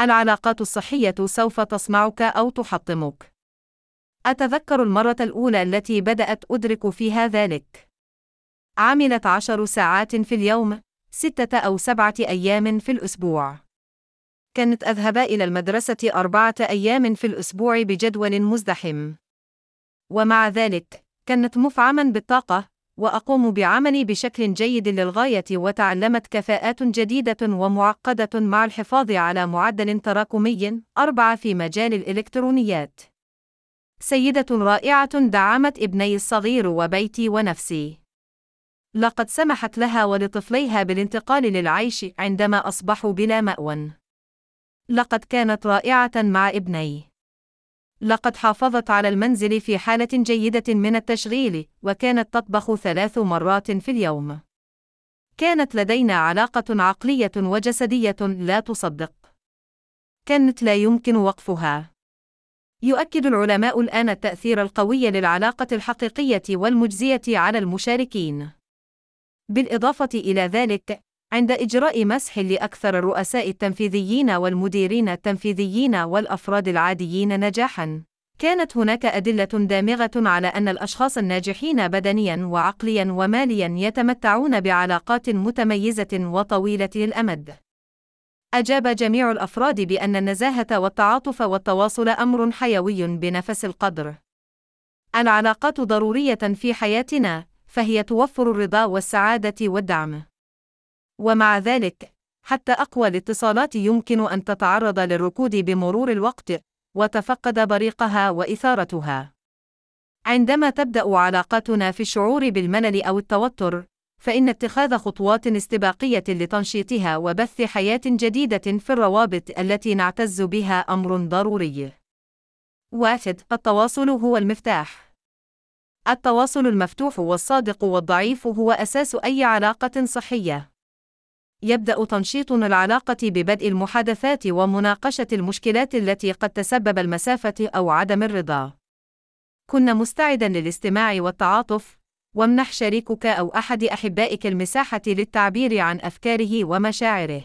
العلاقات الصحية سوف تصنعك أو تحطمك. أتذكر المرة الأولى التي بدأت أدرك فيها ذلك. عملت عشر ساعات في اليوم، ستة أو سبعة أيام في الأسبوع. كانت أذهب إلى المدرسة أربعة أيام في الأسبوع بجدول مزدحم. ومع ذلك، كانت مفعما بالطاقة، وأقوم بعملي بشكل جيد للغاية وتعلمت كفاءات جديدة ومعقدة مع الحفاظ على معدل تراكمي أربعة في مجال الإلكترونيات. سيدة رائعة دعمت ابني الصغير وبيتي ونفسي. لقد سمحت لها ولطفليها بالانتقال للعيش عندما أصبحوا بلا مأوى. لقد كانت رائعة مع ابني. لقد حافظت على المنزل في حالة جيدة من التشغيل، وكانت تطبخ ثلاث مرات في اليوم. كانت لدينا علاقة عقلية وجسدية لا تصدق. كانت لا يمكن وقفها. يؤكد العلماء الآن التأثير القوي للعلاقة الحقيقية والمجزية على المشاركين. بالإضافة إلى ذلك، عند إجراء مسح لأكثر الرؤساء التنفيذيين والمديرين التنفيذيين والأفراد العاديين نجاحًا، كانت هناك أدلة دامغة على أن الأشخاص الناجحين بدنيًا وعقليًا وماليًا يتمتعون بعلاقات متميزة وطويلة الأمد. أجاب جميع الأفراد بأن النزاهة والتعاطف والتواصل أمر حيوي بنفس القدر. العلاقات ضرورية في حياتنا، فهي توفر الرضا والسعادة والدعم. ومع ذلك، حتى أقوى الاتصالات يمكن أن تتعرض للركود بمرور الوقت، وتفقد بريقها وإثارتها. عندما تبدأ علاقاتنا في الشعور بالملل أو التوتر، فإن اتخاذ خطوات استباقية لتنشيطها وبث حياة جديدة في الروابط التي نعتز بها أمر ضروري. واحد: التواصل هو المفتاح. التواصل المفتوح والصادق والضعيف هو أساس أي علاقة صحية. يبدأ تنشيط العلاقة ببدء المحادثات ومناقشة المشكلات التي قد تسبب المسافة أو عدم الرضا. كن مستعدا للاستماع والتعاطف، وامنح شريكك أو أحد أحبائك المساحة للتعبير عن أفكاره ومشاعره.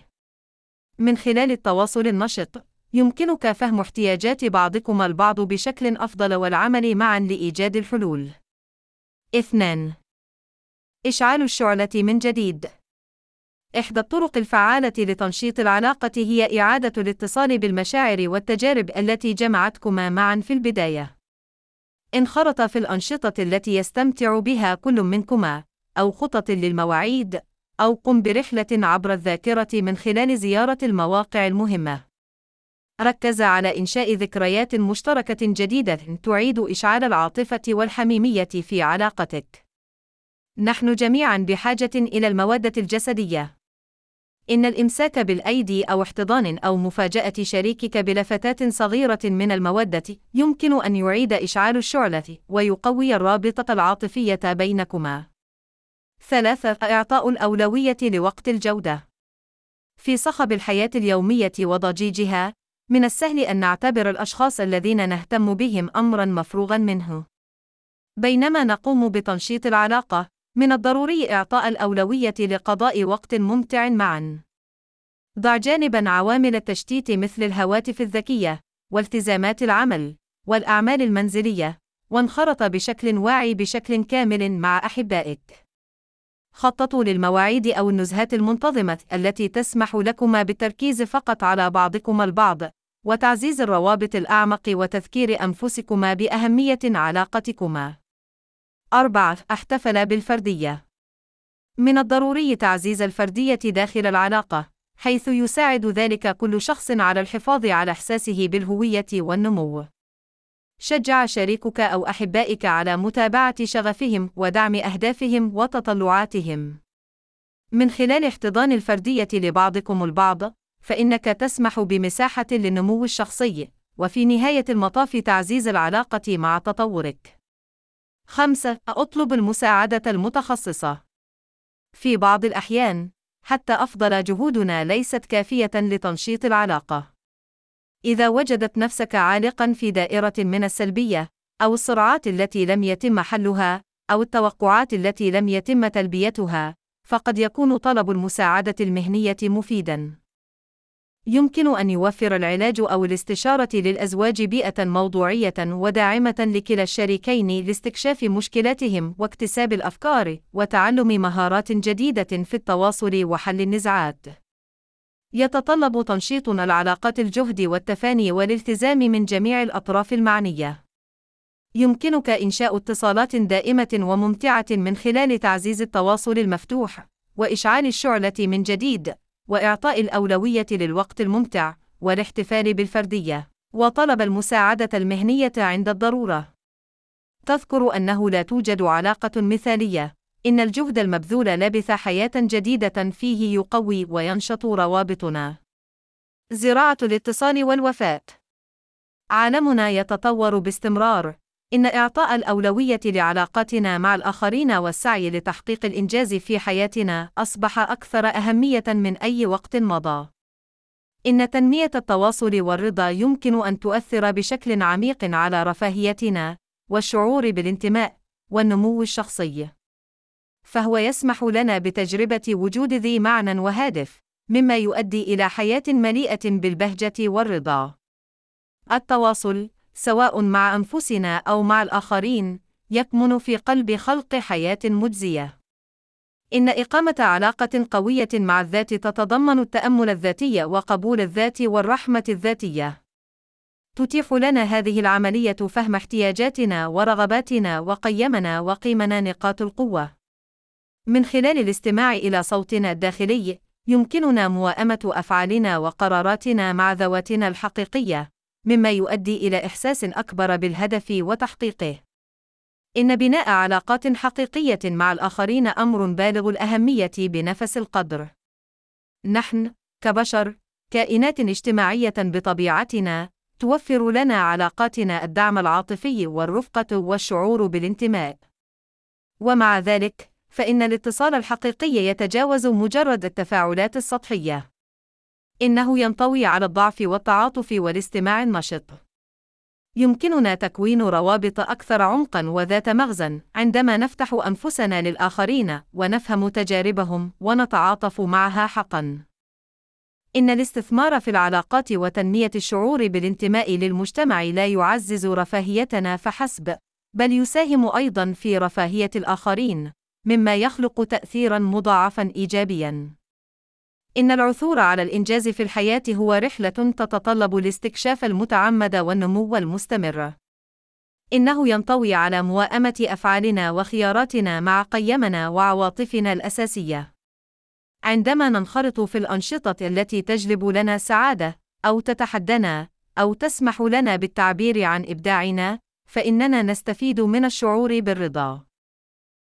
من خلال التواصل النشط، يمكنك فهم احتياجات بعضكما البعض بشكل أفضل والعمل معًا لإيجاد الحلول. 2. إشعال الشعلة من جديد. إحدى الطرق الفعالة لتنشيط العلاقة هي إعادة الاتصال بالمشاعر والتجارب التي جمعتكما معًا في البداية. انخرط في الأنشطة التي يستمتع بها كل منكما، أو خطط للمواعيد، أو قم برحلة عبر الذاكرة من خلال زيارة المواقع المهمة. ركز على إنشاء ذكريات مشتركة جديدة تعيد إشعال العاطفة والحميمية في علاقتك. نحن جميعًا بحاجة إلى المودة الجسدية. إن الإمساك بالأيدي أو احتضان أو مفاجأة شريكك بلفتات صغيرة من المودة يمكن أن يعيد إشعال الشعلة ويقوي الرابطة العاطفية بينكما. ثلاثة إعطاء الأولوية لوقت الجودة. في صخب الحياة اليومية وضجيجها، من السهل أن نعتبر الأشخاص الذين نهتم بهم أمرًا مفروغًا منه. بينما نقوم بتنشيط العلاقة، من الضروري إعطاء الأولوية لقضاء وقت ممتع معًا. ضع جانبًا عوامل التشتيت مثل الهواتف الذكية، والتزامات العمل، والأعمال المنزلية، وانخرط بشكل واعي بشكل كامل مع أحبائك. خططوا للمواعيد أو النزهات المنتظمة التي تسمح لكما بالتركيز فقط على بعضكما البعض، وتعزيز الروابط الأعمق وتذكير أنفسكما بأهمية علاقتكما. أربعة احتفل بالفردية. من الضروري تعزيز الفردية داخل العلاقة، حيث يساعد ذلك كل شخص على الحفاظ على إحساسه بالهوية والنمو. شجع شريكك أو أحبائك على متابعة شغفهم ودعم أهدافهم وتطلعاتهم. من خلال احتضان الفردية لبعضكم البعض، فإنك تسمح بمساحة للنمو الشخصي، وفي نهاية المطاف تعزيز العلاقة مع تطورك. خمسة أطلب المساعدة المتخصصة. في بعض الأحيان، حتى أفضل جهودنا ليست كافية لتنشيط العلاقة. إذا وجدت نفسك عالقًا في دائرة من السلبية، أو الصراعات التي لم يتم حلها، أو التوقعات التي لم يتم تلبيتها، فقد يكون طلب المساعدة المهنية مفيدًا. يمكن أن يوفر العلاج أو الاستشارة للأزواج بيئة موضوعية وداعمة لكلا الشريكين لاستكشاف مشكلاتهم واكتساب الأفكار وتعلم مهارات جديدة في التواصل وحل النزاعات. يتطلب تنشيط العلاقات الجهد والتفاني والالتزام من جميع الأطراف المعنية. يمكنك إنشاء اتصالات دائمة وممتعة من خلال تعزيز التواصل المفتوح، وإشعال الشعلة من جديد، وإعطاء الأولوية للوقت الممتع، والاحتفال بالفردية، وطلب المساعدة المهنية عند الضرورة. تذكر أنه لا توجد علاقة مثالية، إن الجهد المبذول لبث حياة جديدة فيه يقوي وينشط روابطنا. زراعة الاتصال والوفاء. عالمنا يتطور باستمرار، إن إعطاء الأولوية لعلاقاتنا مع الآخرين والسعي لتحقيق الإنجاز في حياتنا أصبح أكثر أهمية من أي وقت مضى. إن تنمية التواصل والرضا يمكن أن تؤثر بشكل عميق على رفاهيتنا، والشعور بالانتماء، والنمو الشخصي. فهو يسمح لنا بتجربة وجود ذي معنى وهدف، مما يؤدي إلى حياة مليئة بالبهجة والرضا. التواصل، سواء مع أنفسنا أو مع الآخرين، يكمن في قلب خلق حياة مجزية. إن إقامة علاقة قوية مع الذات تتضمن التأمل الذاتي وقبول الذات والرحمة الذاتية. تتيح لنا هذه العملية فهم احتياجاتنا ورغباتنا وقيمنا وقيمنا نقاط القوة. من خلال الاستماع إلى صوتنا الداخلي، يمكننا موائمة أفعالنا وقراراتنا مع ذواتنا الحقيقية، مما يؤدي إلى إحساس أكبر بالهدف وتحقيقه. إن بناء علاقات حقيقية مع الآخرين أمر بالغ الأهمية بنفس القدر. نحن، كبشر، كائنات اجتماعية بطبيعتنا، توفر لنا علاقاتنا الدعم العاطفي والرفقة والشعور بالانتماء. ومع ذلك، فإن الاتصال الحقيقي يتجاوز مجرد التفاعلات السطحية. إنه ينطوي على الضعف والتعاطف والاستماع النشط. يمكننا تكوين روابط أكثر عمقًا وذات مغزى عندما نفتح أنفسنا للآخرين ونفهم تجاربهم ونتعاطف معها حقًا. إن الاستثمار في العلاقات وتنمية الشعور بالانتماء للمجتمع لا يعزز رفاهيتنا فحسب، بل يساهم أيضًا في رفاهية الآخرين، مما يخلق تأثيرًا مضاعفًا إيجابيًا. إن العثور على الإنجاز في الحياة هو رحلة تتطلب الاستكشاف المتعمد والنمو المستمر. إنه ينطوي على موائمة أفعالنا وخياراتنا مع قيمنا وعواطفنا الأساسية. عندما ننخرط في الأنشطة التي تجلب لنا سعادة، أو تتحدانا، أو تسمح لنا بالتعبير عن إبداعنا، فإننا نستفيد من الشعور بالرضا.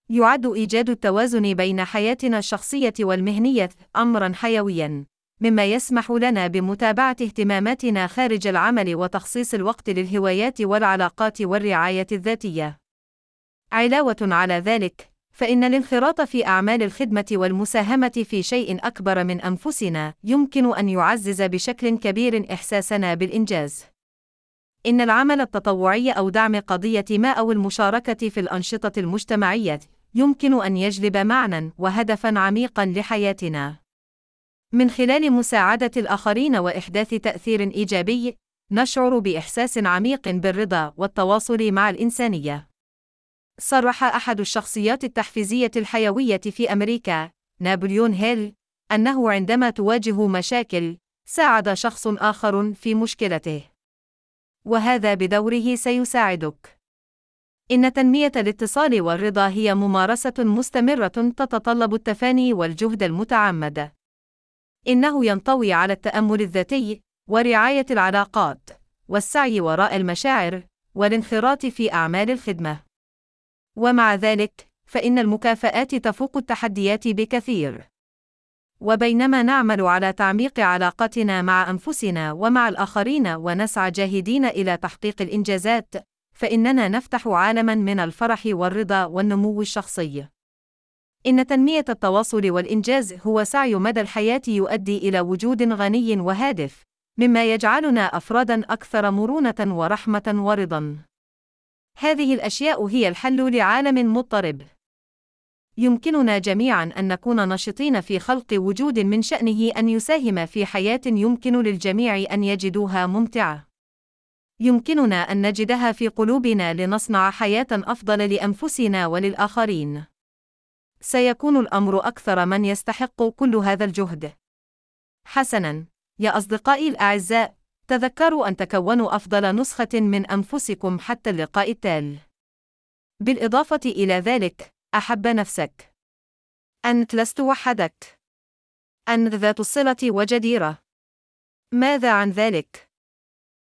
يعد إيجاد التوازن بين حياتنا الشخصية والمهنية أمرًا حيويًا، مما يسمح لنا بمتابعة اهتماماتنا خارج العمل وتخصيص الوقت للهوايات والعلاقات والرعاية الذاتية. علاوة على ذلك، فإن الانخراط في أعمال الخدمة والمساهمة في شيء أكبر من أنفسنا يمكن أن يعزز بشكل كبير إحساسنا بالإنجاز. إن العمل التطوعي أو دعم قضية ما أو المشاركة في الأنشطة المجتمعية يمكن أن يجلب معنى وهدفا عميقا لحياتنا. من خلال مساعدة الآخرين وإحداث تأثير إيجابي، نشعر بإحساس عميق بالرضا والتواصل مع الإنسانية. صرح أحد الشخصيات التحفيزية الحيوية في أمريكا، نابليون هيل، أنه عندما تواجه مشاكل، ساعد شخص آخر في مشكلته. وهذا بدوره سيساعدك. إن تنمية الاتصال والرضا هي ممارسة مستمرة تتطلب التفاني والجهد المتعمد. إنه ينطوي على التأمل الذاتي، ورعاية العلاقات، والسعي وراء المشاعر، والانخراط في أعمال الخدمة. ومع ذلك، فإن المكافآت تفوق التحديات بكثير. وبينما نعمل على تعميق علاقتنا مع أنفسنا ومع الآخرين ونسعى جاهدين إلى تحقيق الإنجازات، فإننا نفتح عالمًا من الفرح والرضا والنمو الشخصي. إن تنمية التواصل والإنجاز هو سعي مدى الحياة يؤدي إلى وجود غني وهادف، مما يجعلنا أفرادًا أكثر مرونة ورحمة ورضا. هذه الأشياء هي الحل لعالم مضطرب. يمكننا جميعا أن نكون نشطين في خلق وجود من شأنه أن يساهم في حياة يمكن للجميع أن يجدوها ممتعة. يمكننا أن نجدها في قلوبنا لنصنع حياة أفضل لأنفسنا وللآخرين. سيكون الأمر أكثر من يستحق كل هذا الجهد. حسناً، يا أصدقائي الأعزاء، تذكروا أن تكونوا أفضل نسخة من أنفسكم حتى اللقاء التالي. بالإضافة إلى ذلك، أحب نفسك. أنت لست وحدك. أنت ذات الصلة وجديرة. ماذا عن ذلك؟